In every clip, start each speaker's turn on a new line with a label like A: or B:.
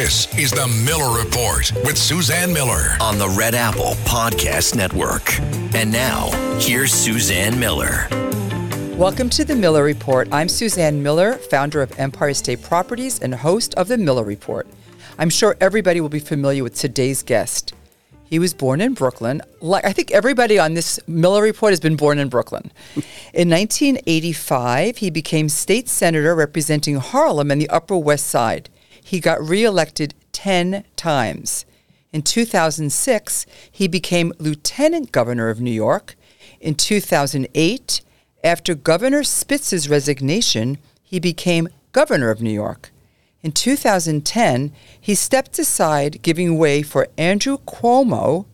A: This is the Miller Report with Suzanne Miller
B: on the Red Apple Podcast Network. And now, here's Suzanne Miller.
C: Welcome to the Miller Report. I'm Suzanne Miller, founder of Empire State Properties and host of the Miller Report. I'm sure everybody will be familiar with today's guest. He was born in Brooklyn. Like I think everybody on this Miller report has been born in Brooklyn. in 1985, he became state senator representing Harlem and the Upper West Side. He got reelected 10 times. In 2006, he became lieutenant governor of New York. In 2008, after Governor Spitzer's resignation, he became governor of New York. In 2010, he stepped aside, giving way for Andrew Cuomo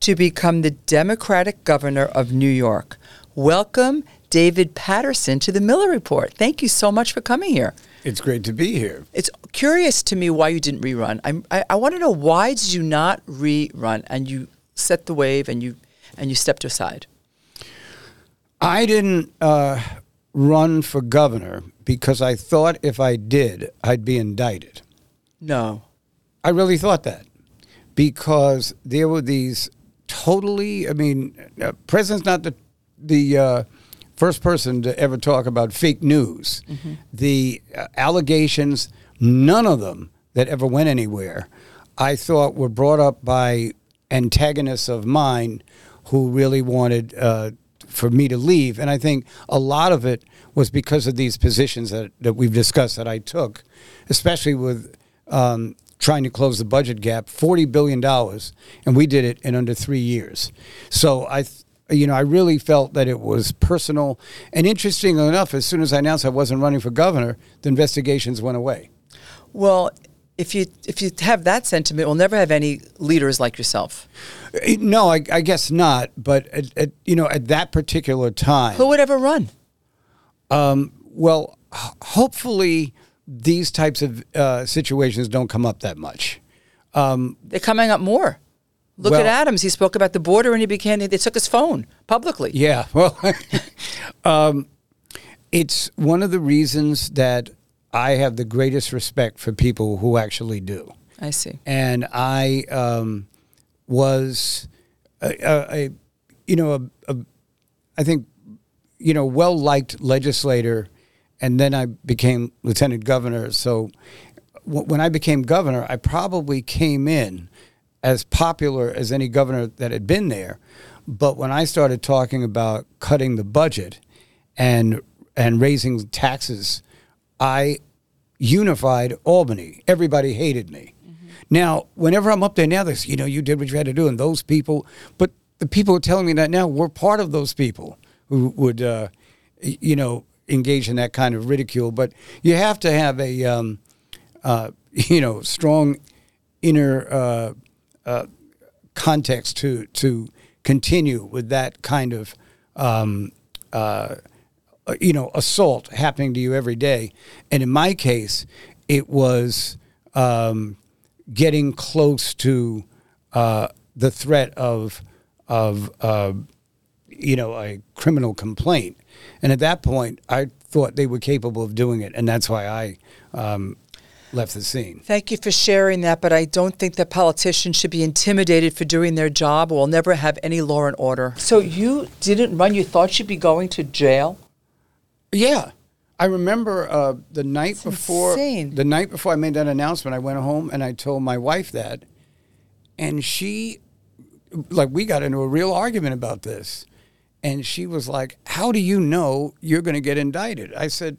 C: to become the Democratic governor of New York. Welcome, David Paterson, to the Miller Report. Thank you so much for coming here.
D: It's great to be here.
C: It's curious to me why you didn't rerun. I'm, I, I want to know why did you not rerun and you set the wave and you and you stepped aside.
D: I didn't uh, run for governor because I thought if I did, I'd be indicted.
C: No.
D: I really thought that because there were these totally, I mean, uh, president's not the, the uh, first person to ever talk about fake news. Mm-hmm. The uh, allegations, none of them that ever went anywhere, I thought were brought up by antagonists of mine who really wanted uh, for me to leave. And I think a lot of it was because of these positions that, that we've discussed that I took, especially with um, trying to close the budget gap, $40 billion, and we did it in under three years. So I, you know, I really felt that it was personal. And interesting enough, as soon as I announced I wasn't running for governor, the investigations went away.
C: Well, if you if you have that sentiment, we'll never have any leaders like yourself.
D: No, I, I guess not. But at, at, you know, at that particular time,
C: who would ever run?
D: Um, well, hopefully these types of uh, situations don't come up that much.
C: Um, They're coming up more. Look well, at Adams. He spoke about the border and he began. They took his phone publicly.
D: Yeah. Well, um, it's one of the reasons that I have the greatest respect for people who actually do.
C: I see.
D: And I um, was a, a, a, you know, a, a, I think you know, well liked legislator, and then I became lieutenant governor. So w- when I became governor, I probably came in as popular as any governor that had been there. But when I started talking about cutting the budget and and raising taxes, I unified Albany. Everybody hated me. Mm-hmm. Now, whenever I'm up there now, they say, you know, you did what you had to do, and those people, but the people who are telling me that now we're part of those people who would, uh, you know, engage in that kind of ridicule. But you have to have a, um, uh, you know, strong inner uh, context to to continue with that kind of, um, uh, you know, assault happening to you every day. And in my case, it was um, getting close to uh, the threat of of uh, you know, a criminal complaint. And at that point, I thought they were capable of doing it, and that's why I um, left the scene.
C: Thank you for sharing that, but I don't think that politicians should be intimidated for doing their job. We'll never have any law and order. So you didn't run. You thought you'd be going to jail.
D: Yeah, I remember uh, the night
C: That's
D: before.
C: Insane.
D: The night before I made that announcement, I went home and I told my wife that, and she, like, we got into a real argument about this. And she was like, How do you know you're going to get indicted? I said,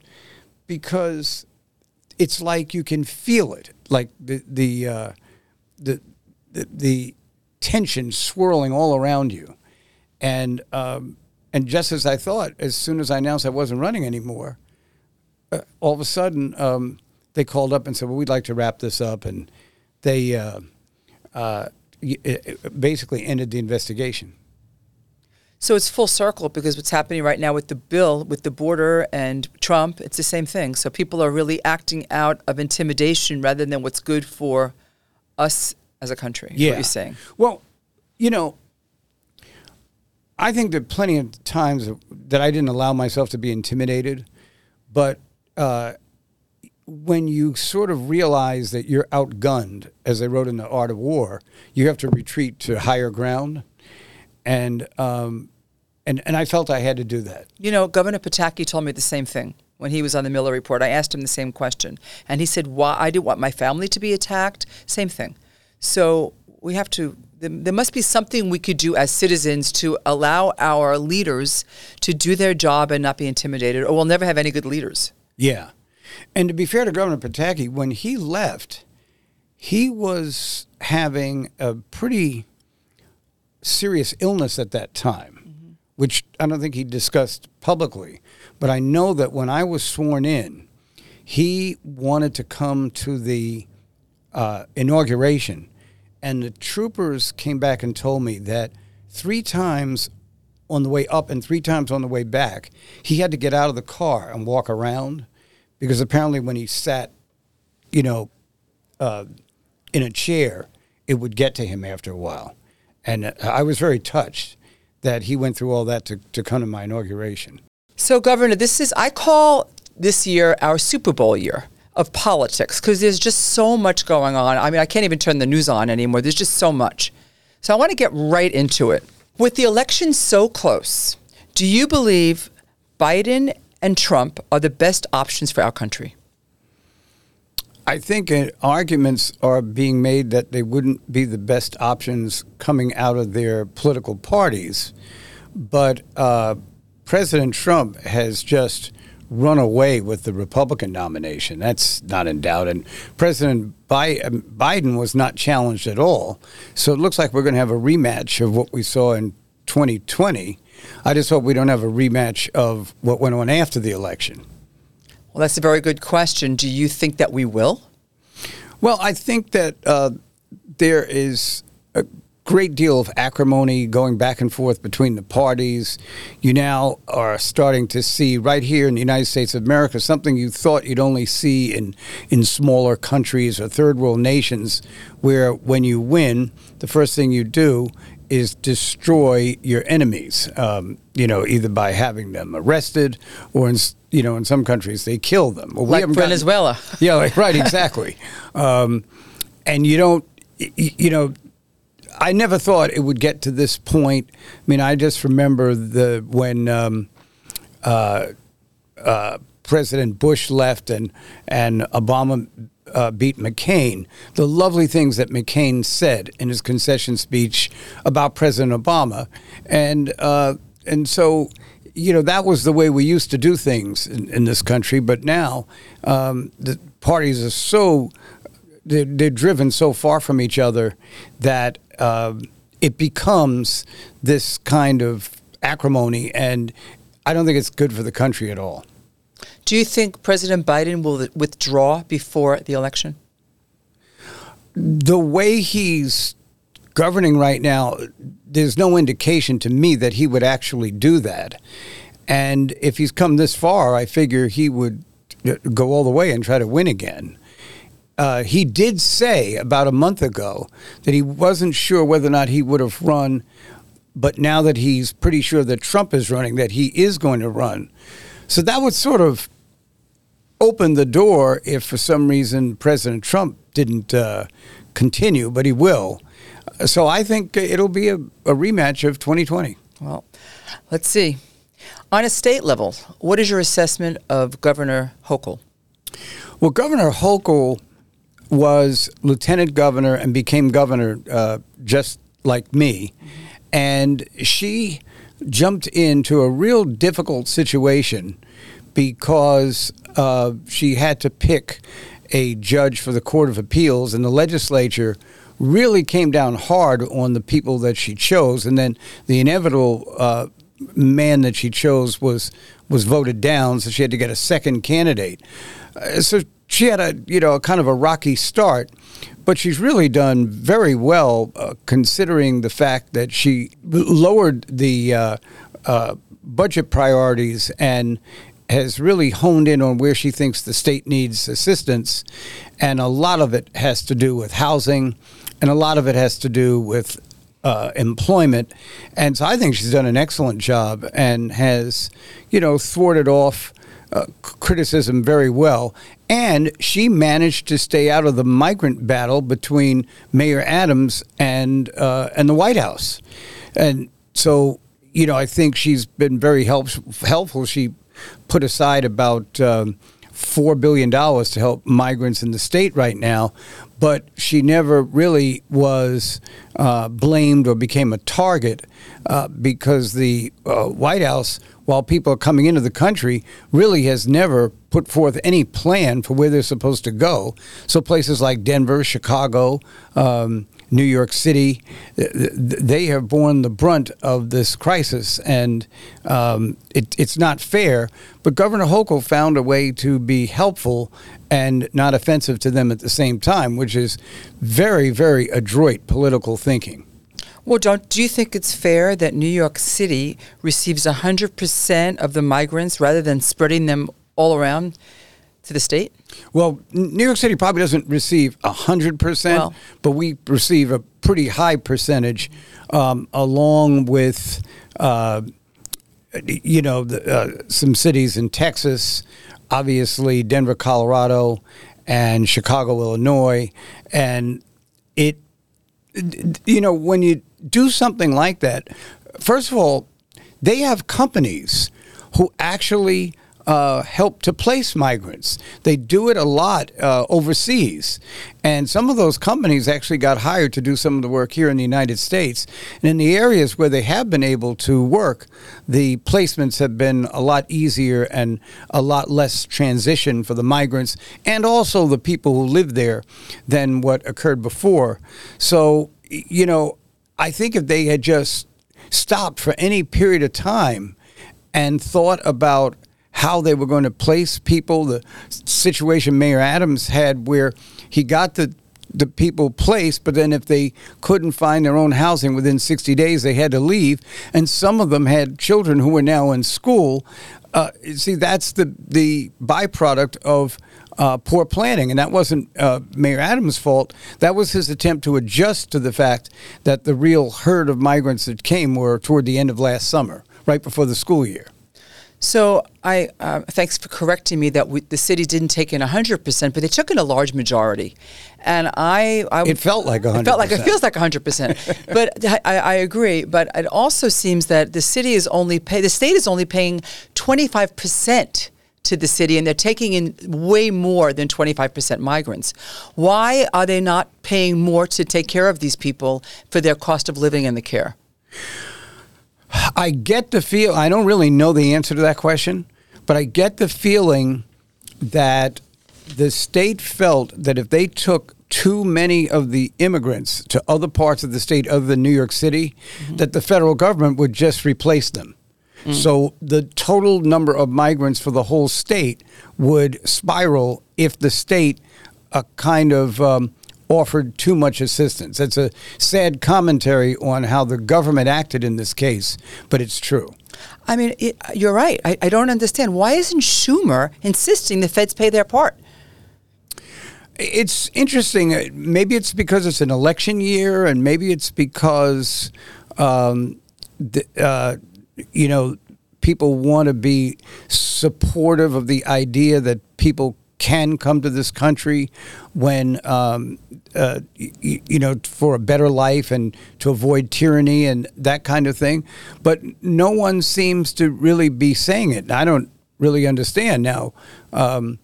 D: Because it's like you can feel it, like the, the, uh, the, the, the, tension swirling all around you. And, um, and just as I thought, as soon as I announced I wasn't running anymore, uh, all of a sudden um, they called up and said, Well, we'd like to wrap this up. And they uh, uh, basically ended the investigation.
C: So it's full circle because what's happening right now with the bill, with the border and Trump, it's the same thing. So people are really acting out of intimidation rather than what's good for us as a country.
D: Yeah.
C: What you're saying.
D: Well, you know, I think that plenty of times that I didn't allow myself to be intimidated, but uh, when you sort of realize that you're outgunned, as they wrote in The Art of War, you have to retreat to higher ground. And, um, and, and I felt I had to do that.
C: You know, Governor Pataki told me the same thing when he was on the Miller Report. I asked him the same question. And he said, Why I didn't want my family to be attacked. Same thing. So we have to, there, there must be something we could do as citizens to allow our leaders to do their job and not be intimidated, or we'll never have any good leaders.
D: Yeah. And to be fair to Governor Pataki, when he left, he was having a pretty serious illness at that time, which I don't think he discussed publicly. But I know that when I was sworn in, he wanted to come to the uh, inauguration, and the troopers came back and told me that three times on the way up and three times on the way back, he had to get out of the car and walk around because apparently when he sat, you know, uh, in a chair, it would get to him after a while. And I was very touched that he went through all that to, to come to my inauguration.
C: So, Governor, this is, I call this year our Super Bowl year of politics because there's just so much going on. I mean, I can't even turn the news on anymore. There's just so much. So, I want to get right into it. With the election so close, do you believe Biden and Trump are the best options for our country?
D: I think uh, arguments are being made that they wouldn't be the best options coming out of their political parties. But uh, President Trump has just run away with the Republican nomination. That's not in doubt. And President um, Biden was not challenged at all. So it looks like we're going to have a rematch of what we saw in 2020. I just hope we don't have a rematch of what went on after the election.
C: Well, that's a very good question. Do you think that we will?
D: Well, I think that uh, there is a great deal of acrimony going back and forth between the parties. You now are starting to see right here in the United States of America something you thought you'd only see in in smaller countries or third world nations, where when you win, the first thing you do is destroy your enemies. Um, you know, either by having them arrested or in you know in some countries they kill them.
C: Well, like Venezuela.
D: Gotten, yeah, like, right, exactly. um, and you don't, you know. I never thought it would get to this point. I mean, I just remember the when um, uh, uh, President Bush left and and Obama uh, beat McCain, the lovely things that McCain said in his concession speech about President Obama, and uh, and so you know that was the way we used to do things in, in this country. But now um, the parties are so they're, they're, driven so far from each other that uh, it becomes this kind of acrimony, and I don't think it's good for the country at all.
C: Do you think President Biden will withdraw before the election?
D: The way he's governing right now, there's no indication to me that he would actually do that. And if he's come this far, I figure he would go all the way and try to win again. Uh, he did say about a month ago that he wasn't sure whether or not he would have run, but now that he's pretty sure that Trump is running, that he is going to run. So that would sort of open the door if for some reason President Trump didn't uh, continue, but he will. So I think it'll be a, a rematch of 2020.
C: Well, let's see. On a state level, what is your assessment of Governor Hochul?
D: Well, Governor Hochul was lieutenant governor and became governor uh, just like me. And she jumped into a real difficult situation because uh, she had to pick a judge for the Court of Appeals, and the legislature really came down hard on the people that she chose, and then the inevitable uh, man that she chose was was voted down, so she had to get a second candidate. Uh, so she had a you know a kind of a rocky start, but she's really done very well uh, considering the fact that she lowered the uh, uh, budget priorities and has really honed in on where she thinks the state needs assistance. And a lot of it has to do with housing, and a lot of it has to do with uh, employment. And so I think she's done an excellent job and has, you know, thwarted off uh, criticism very well. And she managed to stay out of the migrant battle between Mayor Adams and uh, and the White House, and so you know I think she's been very help, helpful. She put aside about um, four billion dollars to help migrants in the state right now, but she never really was uh, blamed or became a target uh, because the uh, White House, while people are coming into the country, really has never put forth any plan for where they're supposed to go. So places like Denver, Chicago, um, New York City, they have borne the brunt of this crisis, and um, it, it's not fair. But Governor Hochul found a way to be helpful and not offensive to them at the same time, which is very, very adroit political thinking.
C: Well, don't do you think it's fair that New York City receives 100% of the migrants rather than spreading them all around to the state?
D: Well, New York City probably doesn't receive 100%, well, but we receive a pretty high percentage um, along with, uh, you know, the, uh, some cities in Texas, obviously Denver, Colorado, and Chicago, Illinois. And it, you know, when you do something like that, first of all, they have companies who actually uh, help to place migrants. They do it a lot uh, overseas. And some of those companies actually got hired to do some of the work here in the United States. And in the areas where they have been able to work, the placements have been a lot easier and a lot less transition for the migrants and also the people who live there than what occurred before. So, you know, I think if they had just stopped for any period of time and thought about how they were going to place people. The situation Mayor Adams had where he got the the people placed, but then if they couldn't find their own housing within 60 days, they had to leave. And some of them had children who were now in school. Uh, see, that's the the byproduct of uh, poor planning, and that wasn't uh, Mayor Adams' fault. That was his attempt to adjust to the fact that the real herd of migrants that came were toward the end of last summer, right before the school year.
C: So I uh, thanks for correcting me that we, the city didn't take in hundred percent, but they took in a large majority, and I, I
D: it felt like hundred.
C: It felt like it feels like hundred percent, but I, I, agree. But it also seems that the city is only pay the state is only paying twenty five percent to the city, and they're taking in way more than twenty five percent migrants. Why are they not paying more to take care of these people for their cost of living and the care?
D: I get the feel. I don't really know the answer to that question, but I get the feeling that the state felt that if they took too many of the immigrants to other parts of the state other than New York City, mm-hmm. that the federal government would just replace them. Mm. So the total number of migrants for the whole state would spiral if the state a kind of um, offered too much assistance. It's a sad commentary on how the government acted in this case, but it's true.
C: I mean, it, you're right. I, I don't understand. Why isn't Schumer insisting the feds pay their part?
D: It's interesting. Uh, maybe it's because it's an election year, and maybe it's because, um, the, uh, you know, people want to be supportive of the idea that people can come to this country when um, uh, you, you, know for a better life and to avoid tyranny and that kind of thing. But no one seems to really be saying it. I don't really understand. Now um,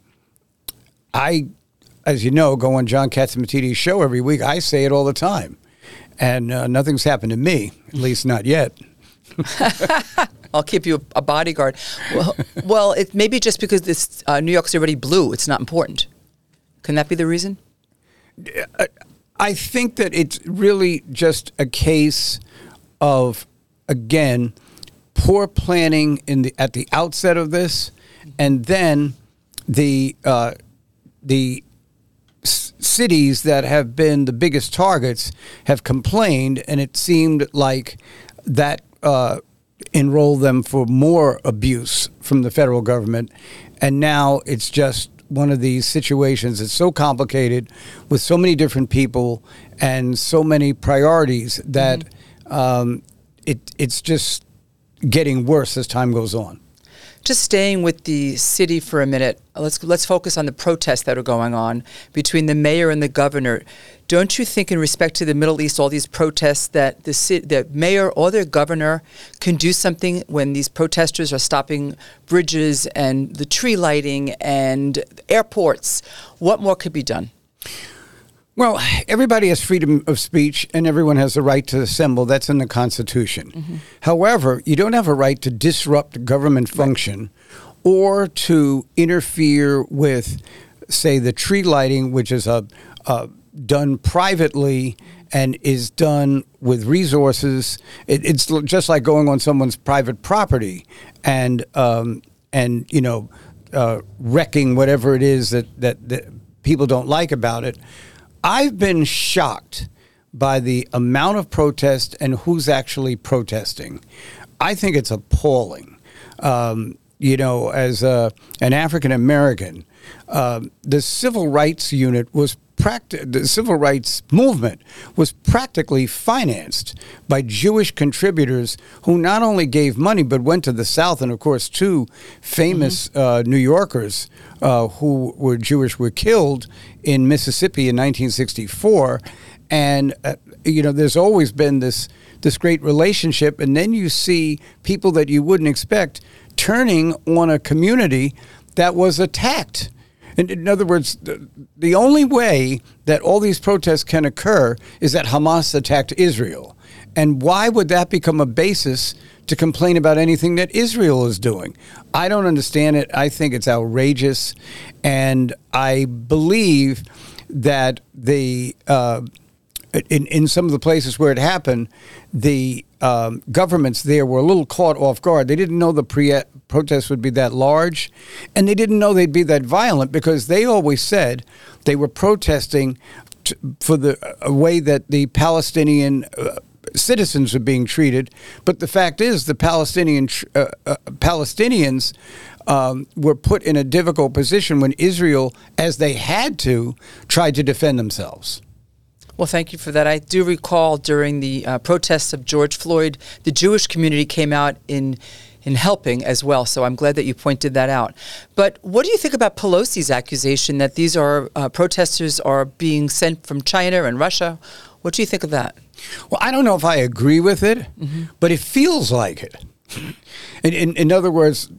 D: i as you know go on john catsimatidis show every week. I say it all the time. And uh, nothing's happened to me at least not yet
C: I'll keep you a bodyguard. Well, well, it maybe just because this uh, New York's already blue, it's not important. Can that be the reason?
D: I think that it's really just a case of, again, poor planning in the at the outset of this, and then the uh, the cities that have been the biggest targets have complained, and it seemed like that uh, enroll them for more abuse from the federal government. And now it's just one of these situations that's so complicated with so many different people and so many priorities that mm-hmm. um, it, it's just getting worse as time goes on.
C: Just staying with the city for a minute, let's let's focus on the protests that are going on between the mayor and the governor. Don't you think, in respect to the Middle East, all these protests, that the city, the mayor or the governor can do something when these protesters are stopping bridges and the tree lighting and airports? What more could be done?
D: Well, everybody has freedom of speech and everyone has the right to assemble. That's in the Constitution. Mm-hmm. However, you don't have a right to disrupt government function right. or to interfere with, say, the tree lighting, which is a, a done privately and is done with resources. It, it's just like going on someone's private property and um, and you know uh, wrecking whatever it is that, that that people don't like about it. I've been shocked by the amount of protest and who's actually protesting. I think it's appalling. Um, you know, as an African American, uh, the civil rights unit was practi- the civil rights movement was practically financed by Jewish contributors who not only gave money but went to the South, and of course, two famous mm-hmm. uh, New Yorkers uh, who were Jewish were killed in Mississippi in 1964, and uh, you know, there's always been this this great relationship, and then you see people that you wouldn't expect turning on a community that was attacked in, in other words, the, the only way that all these protests can occur is that Hamas attacked Israel. And why would that become a basis to complain about anything that Israel is doing? I don't understand it. I think it's outrageous. And I believe that the. Uh, in, in some of the places where it happened, the um, governments there were a little caught off guard. They didn't know the pre- protests would be that large, and they didn't know they'd be that violent because they always said they were protesting t- for the uh, way that the Palestinian. Uh, citizens were being treated, but the fact is, the Palestinian uh, uh, Palestinians um, were put in a difficult position when Israel, as they had to, tried to defend themselves.
C: Well, thank you for that. I do recall during the uh, protests of George Floyd, the Jewish community came out in in helping as well. So I'm glad that you pointed that out. But what do you think about Pelosi's accusation that these are uh, protesters are being sent from China and Russia? What do you think of that?
D: Well, I don't know if I agree with it, mm-hmm. but it feels like it. In, in, in, other words,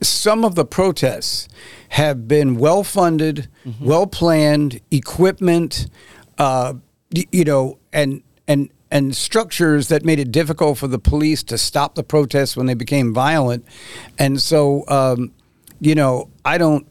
D: some of the protests have been well funded, mm-hmm. well planned, equipment, uh, you know, and and and structures that made it difficult for the police to stop the protests when they became violent. And so, um, you know, I don't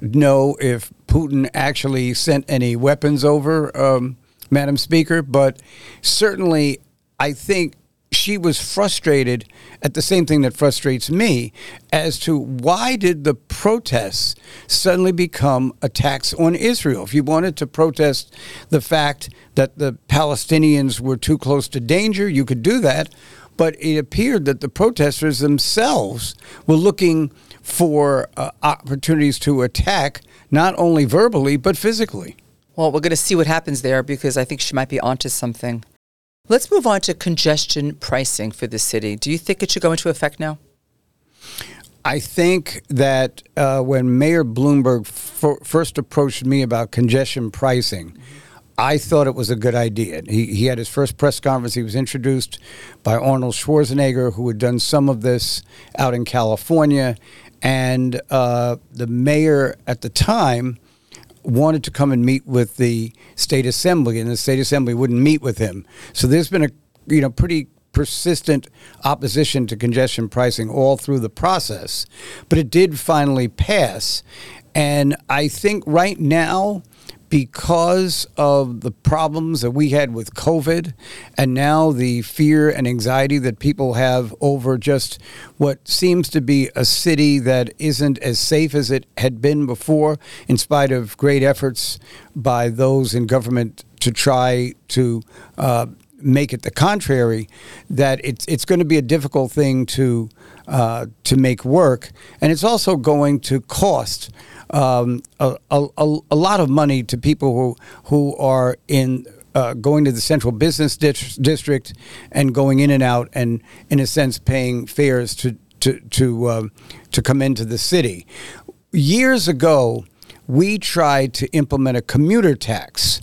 D: know if Putin actually sent any weapons over, um, Madam Speaker, but certainly I think she was frustrated at the same thing that frustrates me as to why did the protests suddenly become attacks on Israel? If you wanted to protest the fact that the Palestinians were too close to danger, you could do that. But it appeared that the protesters themselves were looking for uh, opportunities to attack, not only verbally, but physically.
C: Well, we're going to see what happens there because I think she might be onto something. Let's move on to congestion pricing for the city. Do you think it should go into effect now?
D: I think that uh, when Mayor Bloomberg f- first approached me about congestion pricing. I thought it was a good idea. He, he had his first press conference. He was introduced by Arnold Schwarzenegger, who had done some of this out in California. And uh, the mayor at the time wanted to come and meet with the state assembly, and the state assembly wouldn't meet with him. So there's been a you know pretty persistent opposition to congestion pricing all through the process, but it did finally pass. And I think right now because of the problems that we had with COVID and now the fear and anxiety that people have over just what seems to be a city that isn't as safe as it had been before, in spite of great efforts by those in government to try to. Uh, make it the contrary, that it's it's going to be a difficult thing to uh, to make work, and it's also going to cost um, a, a, a lot of money to people who who are in uh, going to the central business district and going in and out and in a sense paying fares to to to uh, to come into the city. Years ago, we tried to implement a commuter tax,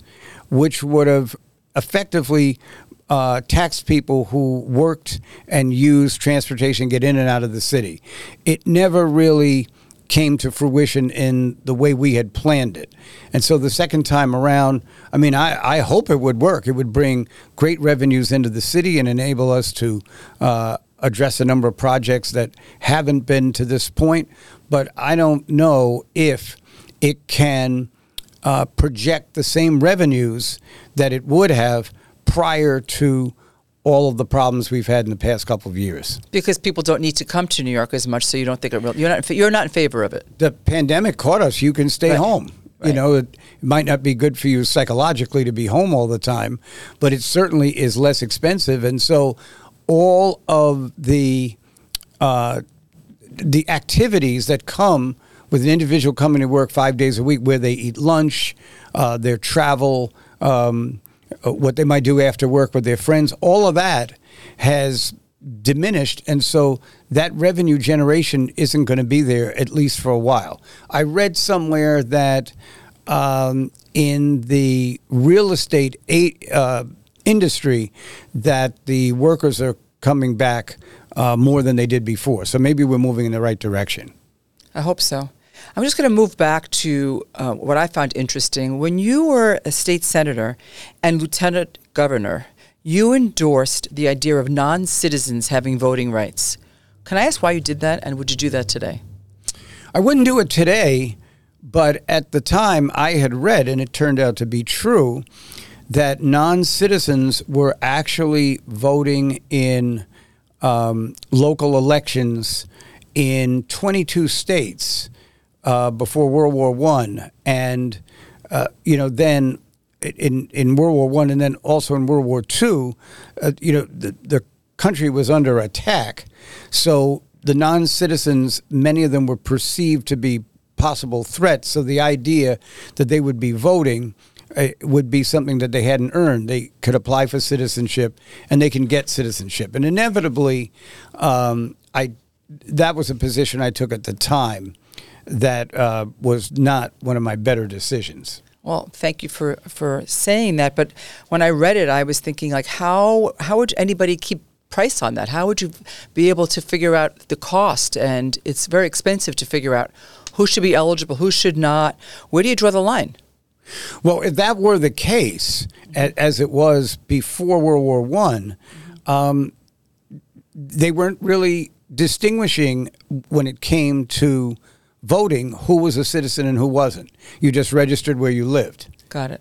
D: which would have effectively uh, taxed people who worked and used transportation get in and out of the city. It never really came to fruition in the way we had planned it. And so the second time around, I mean, I, I hope it would work. It would bring great revenues into the city and enable us to uh, address a number of projects that haven't been to this point. But I don't know if it can uh, project the same revenues that it would have prior to all of the problems we've had in the past couple of years.
C: Because people don't need to come to New York as much, so you don't think it real. You're not. in You're not in favor of it.
D: The pandemic caught us. You can stay
C: Right.
D: home. You know, it might not be good for you psychologically to be home all the time, but it certainly is less expensive. And so, all of the uh, the activities that come with an individual coming to work five days a week, where they eat lunch, uh, their travel, um, what they might do after work with their friends, all of that has diminished. And so that revenue generation isn't going to be there at least for a while. I read somewhere that um, in the real estate a, uh, industry, that the workers are coming back uh, more than they did before. So maybe we're moving in the right direction.
C: I hope so. I'm just going to move back to uh, what I found interesting. When you were a state senator and lieutenant governor, you endorsed the idea of non citizens having voting rights. Can I ask why you did that, and would you do that today?
D: I wouldn't do it today, but at the time I had read, and it turned out to be true, that non citizens were actually voting in um, local elections in 22 states uh, before World War One, and uh, you know then in in World War One, and then also in World War Two, uh, you know the the country was under attack, so the non citizens, many of them were perceived to be possible threats. So the idea that they would be voting uh, would be something that they hadn't earned. They could apply for citizenship, and they can get citizenship. And inevitably, um, I that was a position I took at the time that uh, was not one of my better decisions.
C: Well, thank you for, for saying that. But when I read it, I was thinking, like, how how would anybody keep price on that? How would you be able to figure out the cost? And it's very expensive to figure out who should be eligible, who should not. Where do you draw the line?
D: Well, if that were the case, as it was before World War One, um, they weren't really distinguishing when it came to voting who was a citizen and who wasn't. You just registered where you lived.
C: Got it.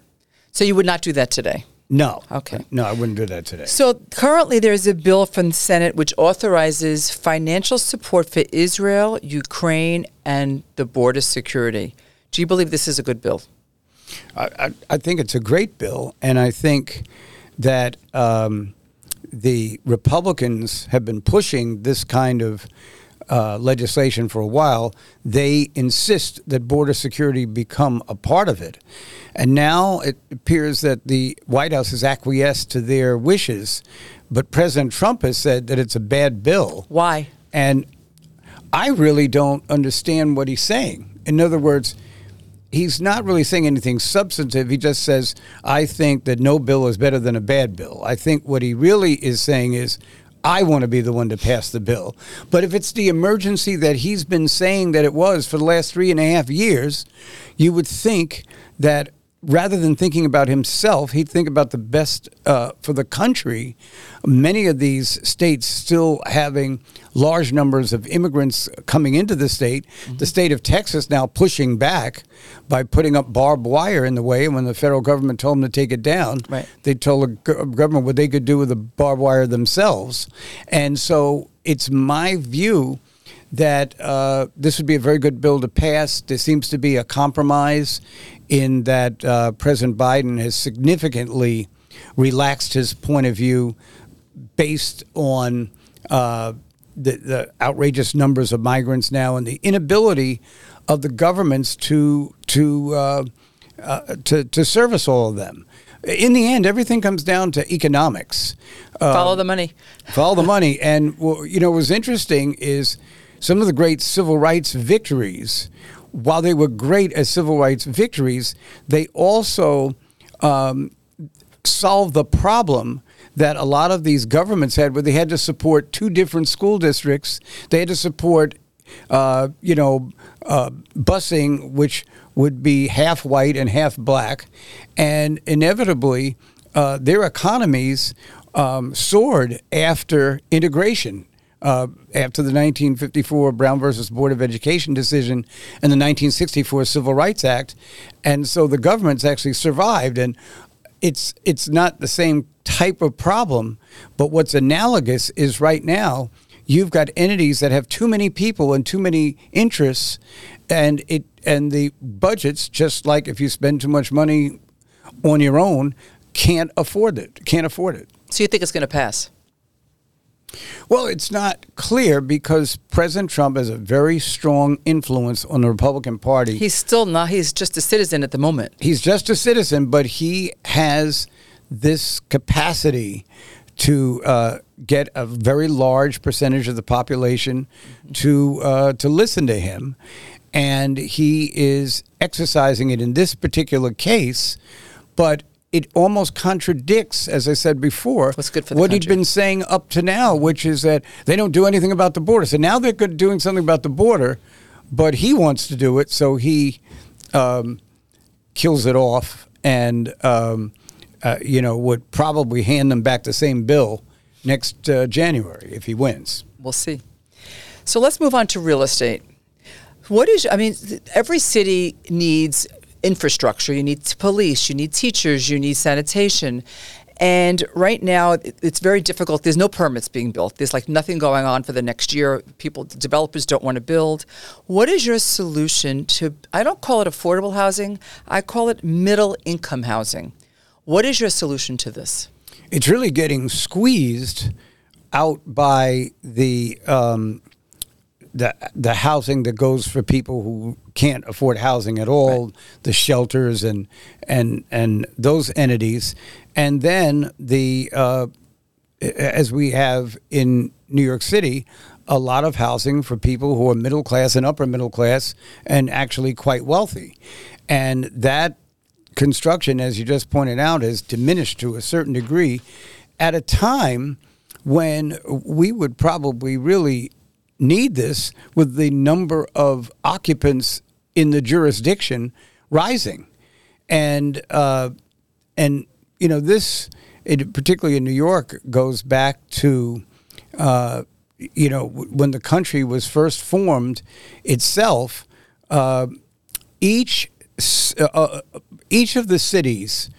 C: So you would not do that today.
D: No.
C: Okay.
D: No, I wouldn't do that today.
C: So currently, there's a bill from the Senate which authorizes financial support for Israel, Ukraine, and the border security. Do you believe this is a good bill?
D: I, I, I think it's a great bill, and I think that um, the Republicans have been pushing this kind of uh, legislation for a while. They insist that border security become a part of it. And now it appears that the White House has acquiesced to their wishes, but President Trump has said that it's a bad bill.
C: Why?
D: And I really don't understand what he's saying. In other words, he's not really saying anything substantive. He just says, I think that no bill is better than a bad bill. I think what he really is saying is, I want to be the one to pass the bill. But if it's the emergency that he's been saying that it was for the last three and a half years, you would think that rather than thinking about himself, he'd think about the best uh, for the country. Many of these states still having large numbers of immigrants coming into the state. The state of Texas now pushing back by putting up barbed wire in the way. And when the federal government told them to take it down,
C: Right.
D: they told the government what they could do with the barbed wire themselves. And so it's my view that uh, this would be a very good bill to pass. There seems to be a compromise in that uh, President Biden has significantly relaxed his point of view based on uh, the, the outrageous numbers of migrants now and the inability of the governments to to uh, uh, to, to service all of them. in the end, everything comes down to economics.
C: Follow the money.
D: Follow the money. And you know, what was interesting is some of the great civil rights victories. While they were great as civil rights victories, they also um, solved the problem that a lot of these governments had, where they had to support two different school districts. They had to support, uh, you know, uh, busing, which would be half white and half black, and inevitably, uh, their economies um, soared after integration. Uh, after the 1954 Brown versus Board of Education decision and the 1964 Civil Rights Act, and so the government's actually survived. And it's it's not the same type of problem, but what's analogous is right now you've got entities that have too many people and too many interests, and it and the budgets just like if you spend too much money on your own can't afford it can't afford it.
C: So you think it's going to pass?
D: Well, it's not clear because President Trump has a very strong influence on the Republican Party.
C: He's still not. He's just a citizen at the moment.
D: He's just a citizen, but he has this capacity to uh, get a very large percentage of the population to uh, to listen to him, and he is exercising it in this particular case. But it almost contradicts, as I said before,
C: What's good for the
D: what he'd
C: country.
D: been saying up to now, which is that they don't do anything about the border. So now they're good doing something about the border, but he wants to do it, so he um, kills it off and um, uh, you know would probably hand them back the same bill next uh, January if he wins.
C: We'll see. So let's move on to real estate. What is, I mean, every city needs infrastructure. You need police, you need teachers, you need sanitation. And right now, it's very difficult. There's no permits being built. There's like nothing going on for the next year. People, developers don't want to build. What is your solution to, I don't call it affordable housing, I call it middle income housing. What is your solution to this?
D: It's really getting squeezed out by the um, the the housing that goes for people who can't afford housing at all, the shelters and and and those entities, and then the uh, as we have in New York City, a lot of housing for people who are middle class and upper middle class and actually quite wealthy, and that construction, as you just pointed out, has diminished to a certain degree at a time when we would probably really need this with the number of occupants in the jurisdiction rising. And, uh, and you know, this, it, particularly in New York, goes back to, uh, you know, when the country was first formed itself, uh, each uh, uh, each of the cities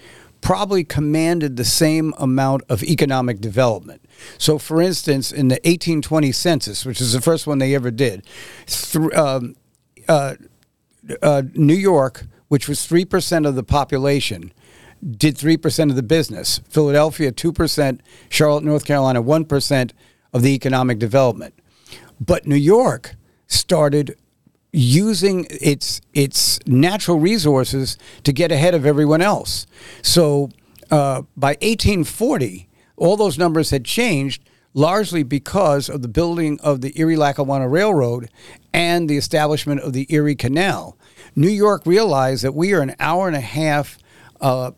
D: probably commanded the same amount of economic development. So, for instance, in the 1820 census, which is the first one they ever did, th- um, uh, New York, which was 3% of the population, did 3% of the business. Philadelphia, 2%. Charlotte, North Carolina, 1% of the economic development. But New York started using its its natural resources to get ahead of everyone else. So uh, by 1840, all those numbers had changed largely because of the building of the Erie Lackawanna Railroad and the establishment of the Erie Canal. New York realized that we are an hour and a half uh,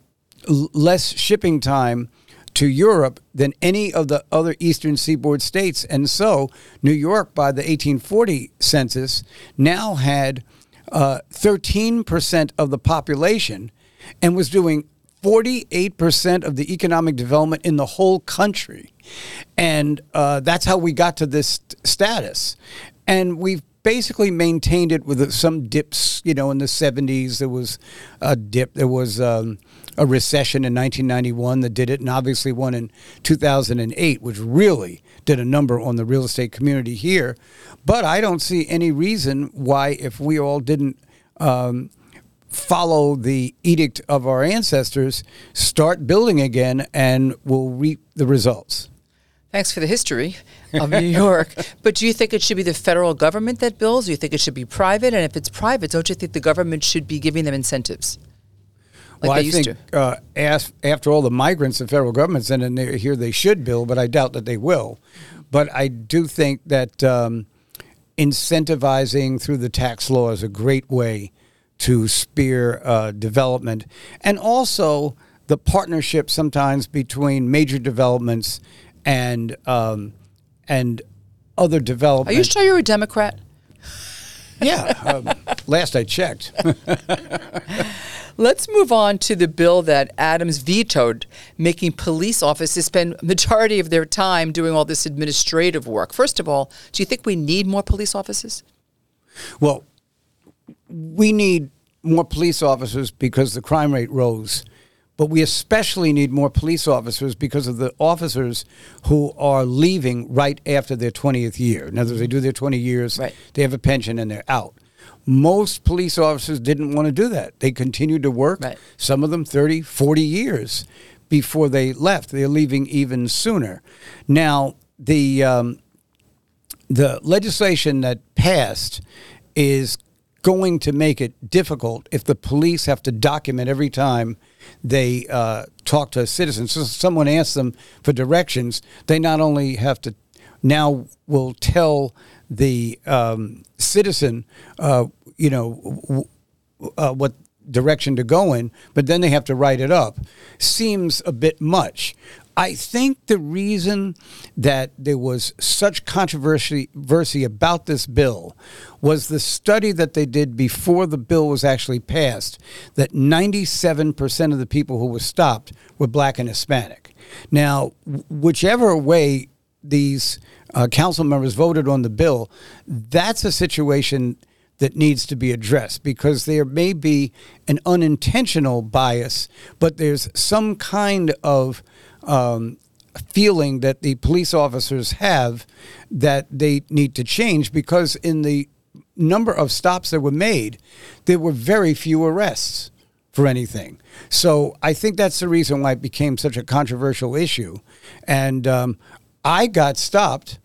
D: less shipping time to Europe than any of the other eastern seaboard states. And so New York, by the 1840 census, now had uh, 13% of the population and was doing 48% of the economic development in the whole country. And uh, that's how we got to this st- status. And we've basically maintained it with some dips. You know, in the 70s, there was a dip. There was um, a recession in 1991 that did it, and obviously one in 2008, which really did a number on the real estate community here. But I don't see any reason why, if we all didn't. Um, follow the edict of our ancestors, start building again, and we'll reap the results.
C: Thanks for the history of New York. But do you think it should be the federal government that builds? Do you think it should be private? And if it's private, don't you think the government should be giving them incentives? like
D: well, I think uh, as, after all the migrants the federal government sent in there, here, they should bill, but I doubt that they will. But I do think that um, incentivizing through the tax law is a great way to spear uh, development, and also the partnership sometimes between major developments and um, and other development.
C: Are you sure you're a Democrat?
D: Yeah. Um, last I checked.
C: Let's move on to the bill that Adams vetoed, making police officers spend majority of their time doing all this administrative work. First of all, do you think we need more police officers?
D: Well, we need more police officers because the crime rate rose, but we especially need more police officers because of the officers who are leaving right after their 20th year. In other words, they do their 20 years,
C: Right.
D: they have a pension, and they're out. Most police officers didn't want to do that. They continued to work,
C: Right.
D: some of them 30, 40 years before they left. They're leaving even sooner. Now, the um, the legislation that passed is going to make it difficult if the police have to document every time they uh, talk to citizens. So someone asks them for directions, they not only have to now will tell the um, citizen, uh, you know, w- uh, what direction to go in, but then they have to write it up. Seems a bit much. I think the reason that there was such controversy about this bill was the study that they did before the bill was actually passed that 97% of the people who were stopped were black and Hispanic. Now, whichever way these uh, council members voted on the bill, that's a situation that needs to be addressed because there may be an unintentional bias, but there's some kind of um, feeling that the police officers have that they need to change because in the number of stops that were made, there were very few arrests for anything. So I think that's the reason why it became such a controversial issue. And um, I got stopped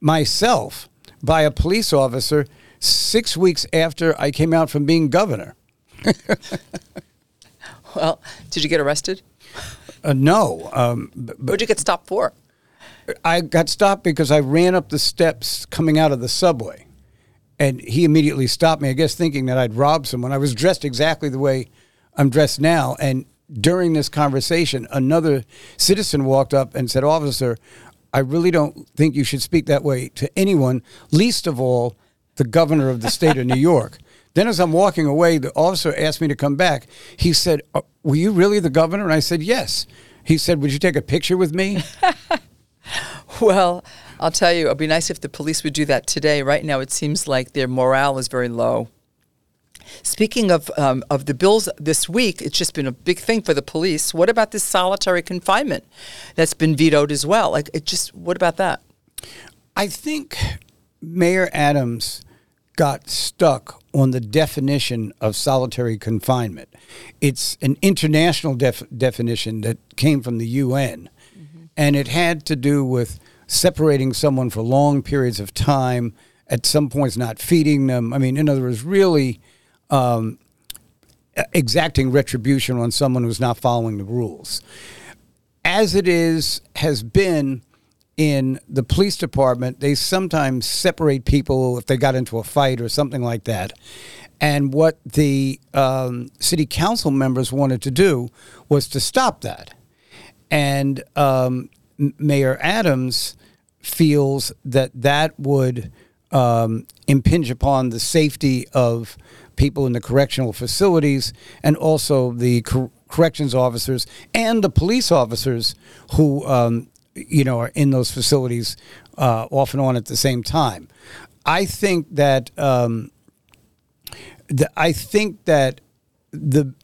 D: myself by a police officer six weeks after I came out from being governor.
C: Well, did you get arrested?
D: Uh, no, um, b-
C: What did you get stopped for?
D: I got stopped because I ran up the steps coming out of the subway. And he immediately stopped me, I guess thinking that I'd robbed someone. I was dressed exactly the way I'm dressed now. And during this conversation, another citizen walked up and said, Officer, I really don't think you should speak that way to anyone, least of all the governor of the state of New York. Then, as I'm walking away, the officer asked me to come back. He said, "Uh, Were you really the governor? And I said, Yes. He said, Would you take a picture with me?
C: Well, I'll tell you, it'd be nice if the police would do that today. Right now, it seems like their morale is very low. Speaking of um, of the bills this week, it's just been a big thing for the police. What about this solitary confinement that's been vetoed as well? Like, it just what about that?
D: I think Mayor Adams got stuck on the definition of solitary confinement. It's an international def- definition that came from the UN, and it had to do with separating someone for long periods of time, at some points not feeding them. I mean, in other words, really um, exacting retribution on someone who's not following the rules as it is has been in the police department, they sometimes separate people if they got into a fight or something like that. And what the um, city council members wanted to do was to stop that. And um, Mayor Adams feels that that would um, impinge upon the safety of people in the correctional facilities and also the cor- corrections officers and the police officers who um, you know are in those facilities uh, off and on at the same time. I think that um, the, I think that the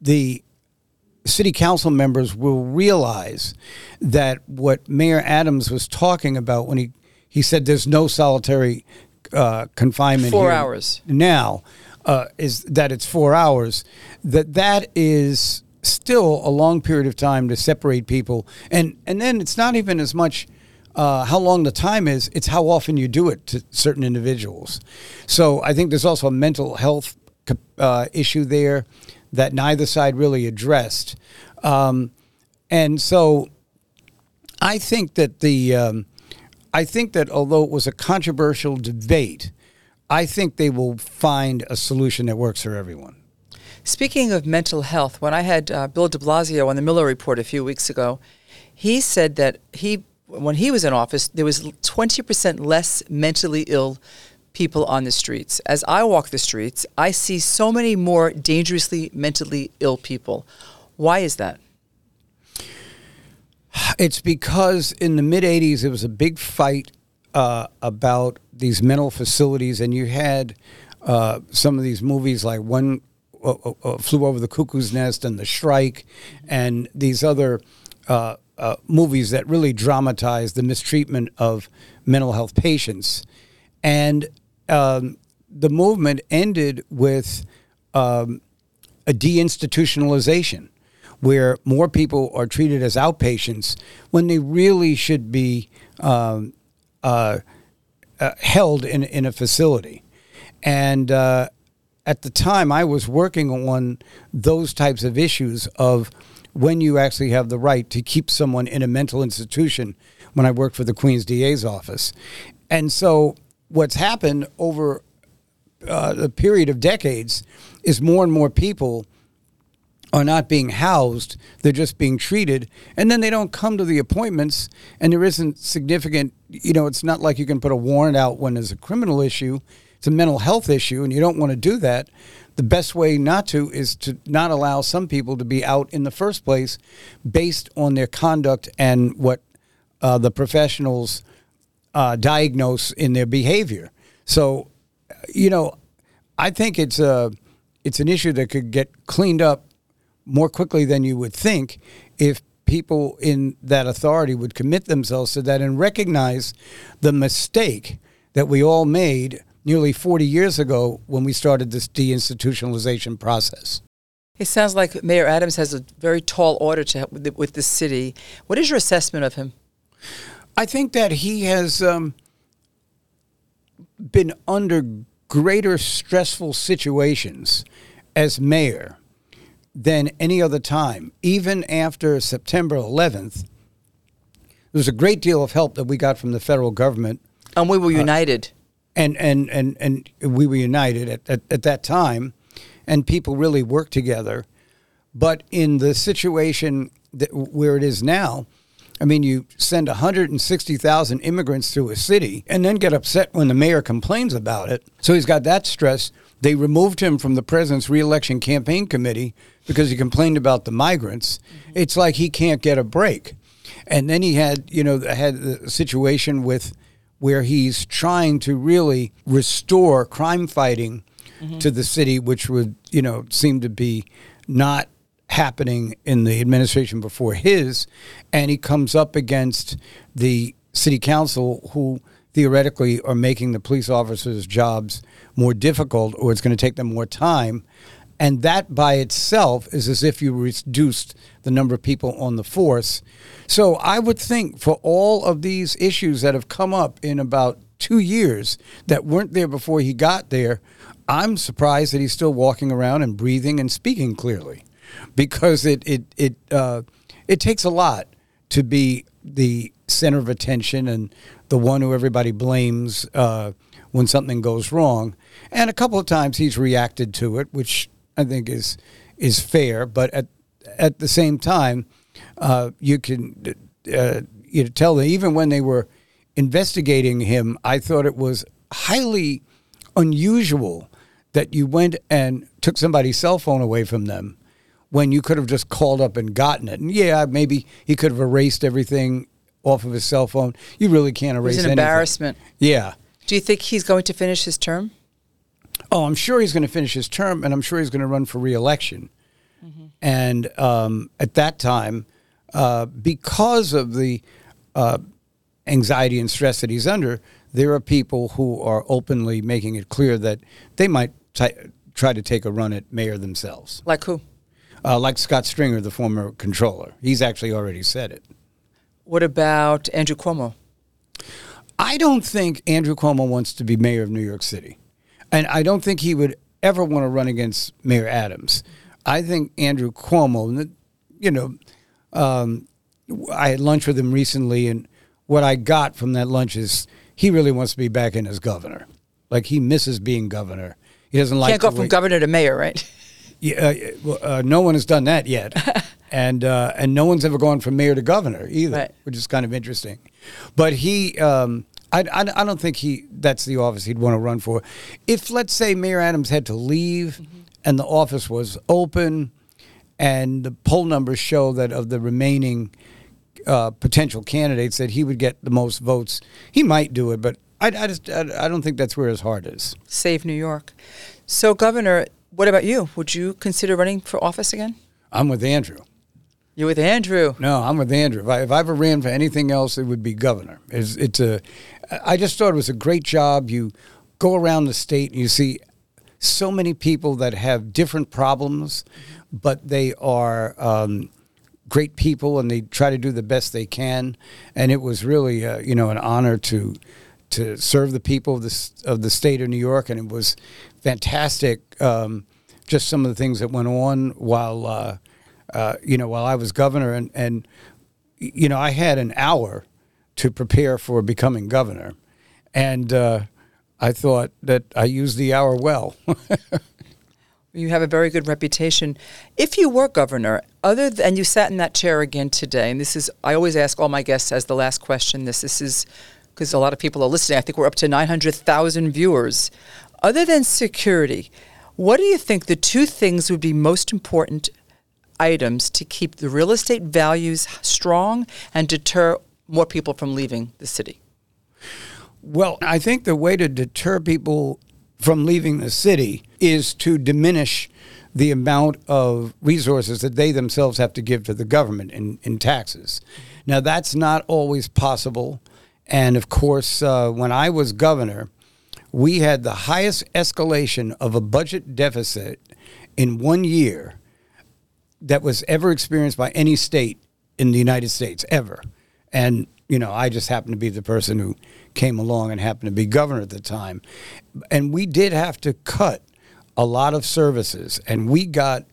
D: the city council members will realize that what Mayor Adams was talking about when he he said there's no solitary uh, confinement
C: Four
D: here
C: hours.
D: now uh, is that it's four hours that that is still a long period of time to separate people and and then it's not even as much uh, how long the time is it's how often you do it to certain individuals so i think there's also a mental health uh, issue there that neither side really addressed. Um, and so I think that the um, I think that although it was a controversial debate, I think they will find a solution that works for everyone.
C: Speaking of mental health, when I had uh, Bill de Blasio on the Miller Report a few weeks ago, he said that he, when he was in office, there was 20% less mentally ill people on the streets. As I walk the streets, I see so many more dangerously mentally ill people. Why is that?
D: It's because in the mid 80s, there was a big fight uh, about these mental facilities, and you had uh, some of these movies like One uh, uh, uh Flew Over the Cuckoo's Nest and The Strike, and these other uh, movies that really dramatized the mistreatment of mental health patients. And um, the movement ended with um, a deinstitutionalization where more people are treated as outpatients when they really should be um, uh, uh, held in, in a facility. And uh, at the time, I was working on those types of issues of when you actually have the right to keep someone in a mental institution when I worked for the Queens DA's office. And so what's happened over uh, the period of decades is more and more people are not being housed, they're just being treated. And then they don't come to the appointments, and there isn't significant, you know, it's not like you can put a warrant out when there's a criminal issue, it's a mental health issue, and you don't want to do that. The best way not to is to not allow some people to be out in the first place based on their conduct and what uh, the professionals uh, diagnose in their behavior. So, you know, I think it's a it's an issue that could get cleaned up more quickly than you would think if people in that authority would commit themselves to that and recognize the mistake that we all made nearly 40 years ago when we started this deinstitutionalization process.
C: It sounds like Mayor Adams has a very tall order to with the, with the city. What is your assessment of him?
D: I think that he has um, been under greater stressful situations as mayor than any other time. Even after September 11th, there was a great deal of help that we got from the federal government.
C: And we were uh, united. Uh,
D: and, and, and, and we were united at, at, at that time, and people really worked together. But in the situation that, where it is now, I mean, you send 160,000 immigrants to a city and then get upset when the mayor complains about it. So he's got that stress. They removed him from the president's reelection campaign committee because he complained about the migrants. Mm-hmm. It's like he can't get a break. And then he had, you know, had a situation with where he's trying to really restore crime fighting mm-hmm. to the city, which would, you know, seem to be not happening in the administration before his. And he comes up against the city council who theoretically are making the police officers' jobs more difficult or it's going to take them more time. And that by itself is as if you reduced the number of people on the force. So I would think for all of these issues that have come up in about two years that weren't there before he got there, I'm surprised that he's still walking around and breathing and speaking clearly because it, it, it, uh, it takes a lot to be the center of attention and the one who everybody blames uh, when something goes wrong. And a couple of times he's reacted to it, which I think is is fair. But at at the same time, uh, you can uh, you know, tell that even when they were investigating him, I thought it was highly unusual that you went and took somebody's cell phone away from them when you could have just called up and gotten it. And yeah, maybe he could have erased everything off of his cell phone. You really can't erase.
C: It's an
D: anything.
C: embarrassment.
D: Yeah.
C: Do you think he's going to finish his term?
D: Oh, I'm sure he's going to finish his term, and I'm sure he's going to run for reelection. Mm-hmm. And um, at that time, uh, because of the uh, anxiety and stress that he's under, there are people who are openly making it clear that they might t- try to take a run at mayor themselves.
C: Like who?
D: Uh, like Scott Stringer, the former controller. He's actually already said it.
C: What about Andrew Cuomo?
D: I don't think Andrew Cuomo wants to be mayor of New York City. And I don't think he would ever want to run against Mayor Adams. I think Andrew Cuomo, you know, um, I had lunch with him recently, and what I got from that lunch is he really wants to be back in as governor. Like he misses being governor. He doesn't like
C: Can't go from
D: way-
C: governor to mayor, right?
D: Yeah, uh, uh, no one has done that yet, and uh, and no one's ever gone from mayor to governor either,
C: Right.
D: which is kind of interesting. But he, um, I, I, I don't think he that's the office he'd want to run for. If let's say Mayor Adams had to leave, and the office was open, and the poll numbers show that of the remaining uh, potential candidates that he would get the most votes, he might do it. But I, I just I, I don't think that's where his heart is.
C: Save New York. So, Governor, what about you? Would you consider running for office again?
D: I'm with Andrew.
C: You're with Andrew.
D: No, I'm with Andrew. If I, if I ever ran for anything else, it would be governor. It's, it's a. I just thought it was a great job. You go around the state and you see so many people that have different problems, but they are um, great people and they try to do the best they can. And it was really, uh, you know, an honor to to serve the people of the of the state of New York, and it was fantastic. Um, just some of the things that went on while. Uh, uh, you know, while I was governor, and and you know, I had an hour to prepare for becoming governor, and uh, I thought that I used the hour well.
C: You have a very good reputation. If you were governor, other than you sat in that chair again today, and this is, I always ask all my guests as the last question. This, this is because a lot of people are listening. I think we're up to nine hundred thousand viewers. Other than security, what do you think the two things would be most important items to keep the real estate values strong and deter more people from leaving the city?
D: Well, I think the way to deter people from leaving the city is to diminish the amount of resources that they themselves have to give to the government in, in taxes. Now, that's not always possible. And of course, uh, when I was governor, we had the highest escalation of a budget deficit in one year that was ever experienced by any state in the United States ever. And you know, I just happened to be the person who came along and happened to be governor at the time. And we did have to cut a lot of services, and we got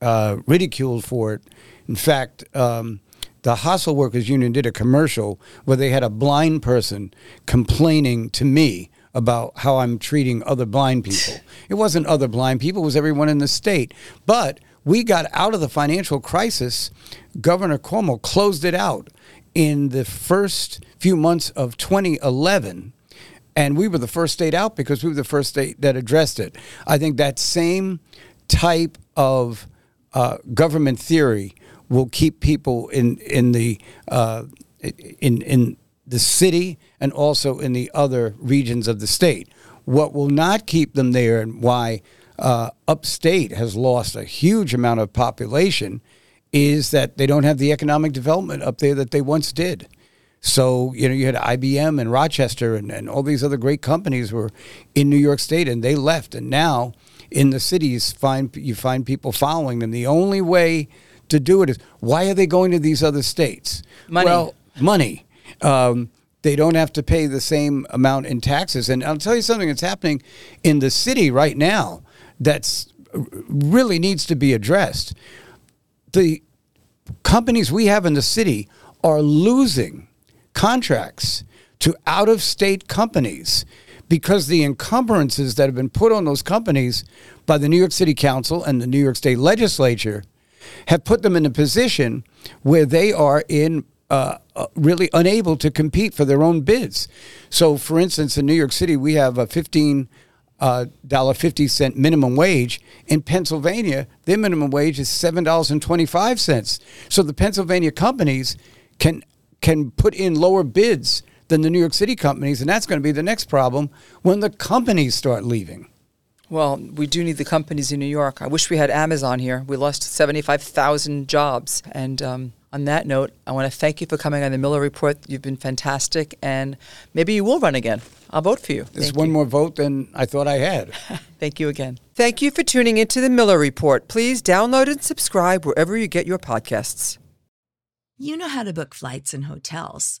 D: uh, ridiculed for it. In fact, um, the Hospital Workers Union did a commercial where they had a blind person complaining to me about how I'm treating other blind people. It wasn't other blind people, it was everyone in the state. But we got out of the financial crisis. Governor Cuomo closed it out in the first few months of 2011. And we were the first state out because we were the first state that addressed it. I think that same type of uh, government theory will keep people in in the uh, in in the city and also in the other regions of the state. What will not keep them there, and why uh, upstate has lost a huge amount of population, is that they don't have the economic development up there that they once did. So, you know, you had IBM and Rochester and, and all these other great companies were in New York State and they left. And now in the cities, find you find people following them. The only way to do it is why are they going to these other states?
C: Money.
D: Well, money. Um, they don't have to pay the same amount in taxes. And I'll tell you something that's happening in the city right now that's really needs to be addressed. The companies we have in the city are losing contracts to out of state companies because the encumbrances that have been put on those companies by the New York City Council and the New York State Legislature have put them in a position where they are in uh, uh, really unable to compete for their own bids. So, for instance, in New York City, we have a fifteen uh, dollar fifty cent minimum wage. In Pennsylvania, their minimum wage is seven dollars and twenty five cents. So the Pennsylvania companies can can put in lower bids than the New York City companies, and that's going to be the next problem when the companies start leaving.
C: Well, we do need the companies in New York. I wish we had Amazon here. We lost 75,000 jobs. And um, on that note, I want to thank you for coming on the Miller Report. You've been fantastic. And maybe you will run again. I'll vote for you.
D: There's
C: Thank
D: one
C: you.
D: more vote than I thought I had.
C: Thank you again. Thank you for tuning into the Miller Report. Please download and subscribe wherever you get your podcasts.
E: You know how to book flights and hotels.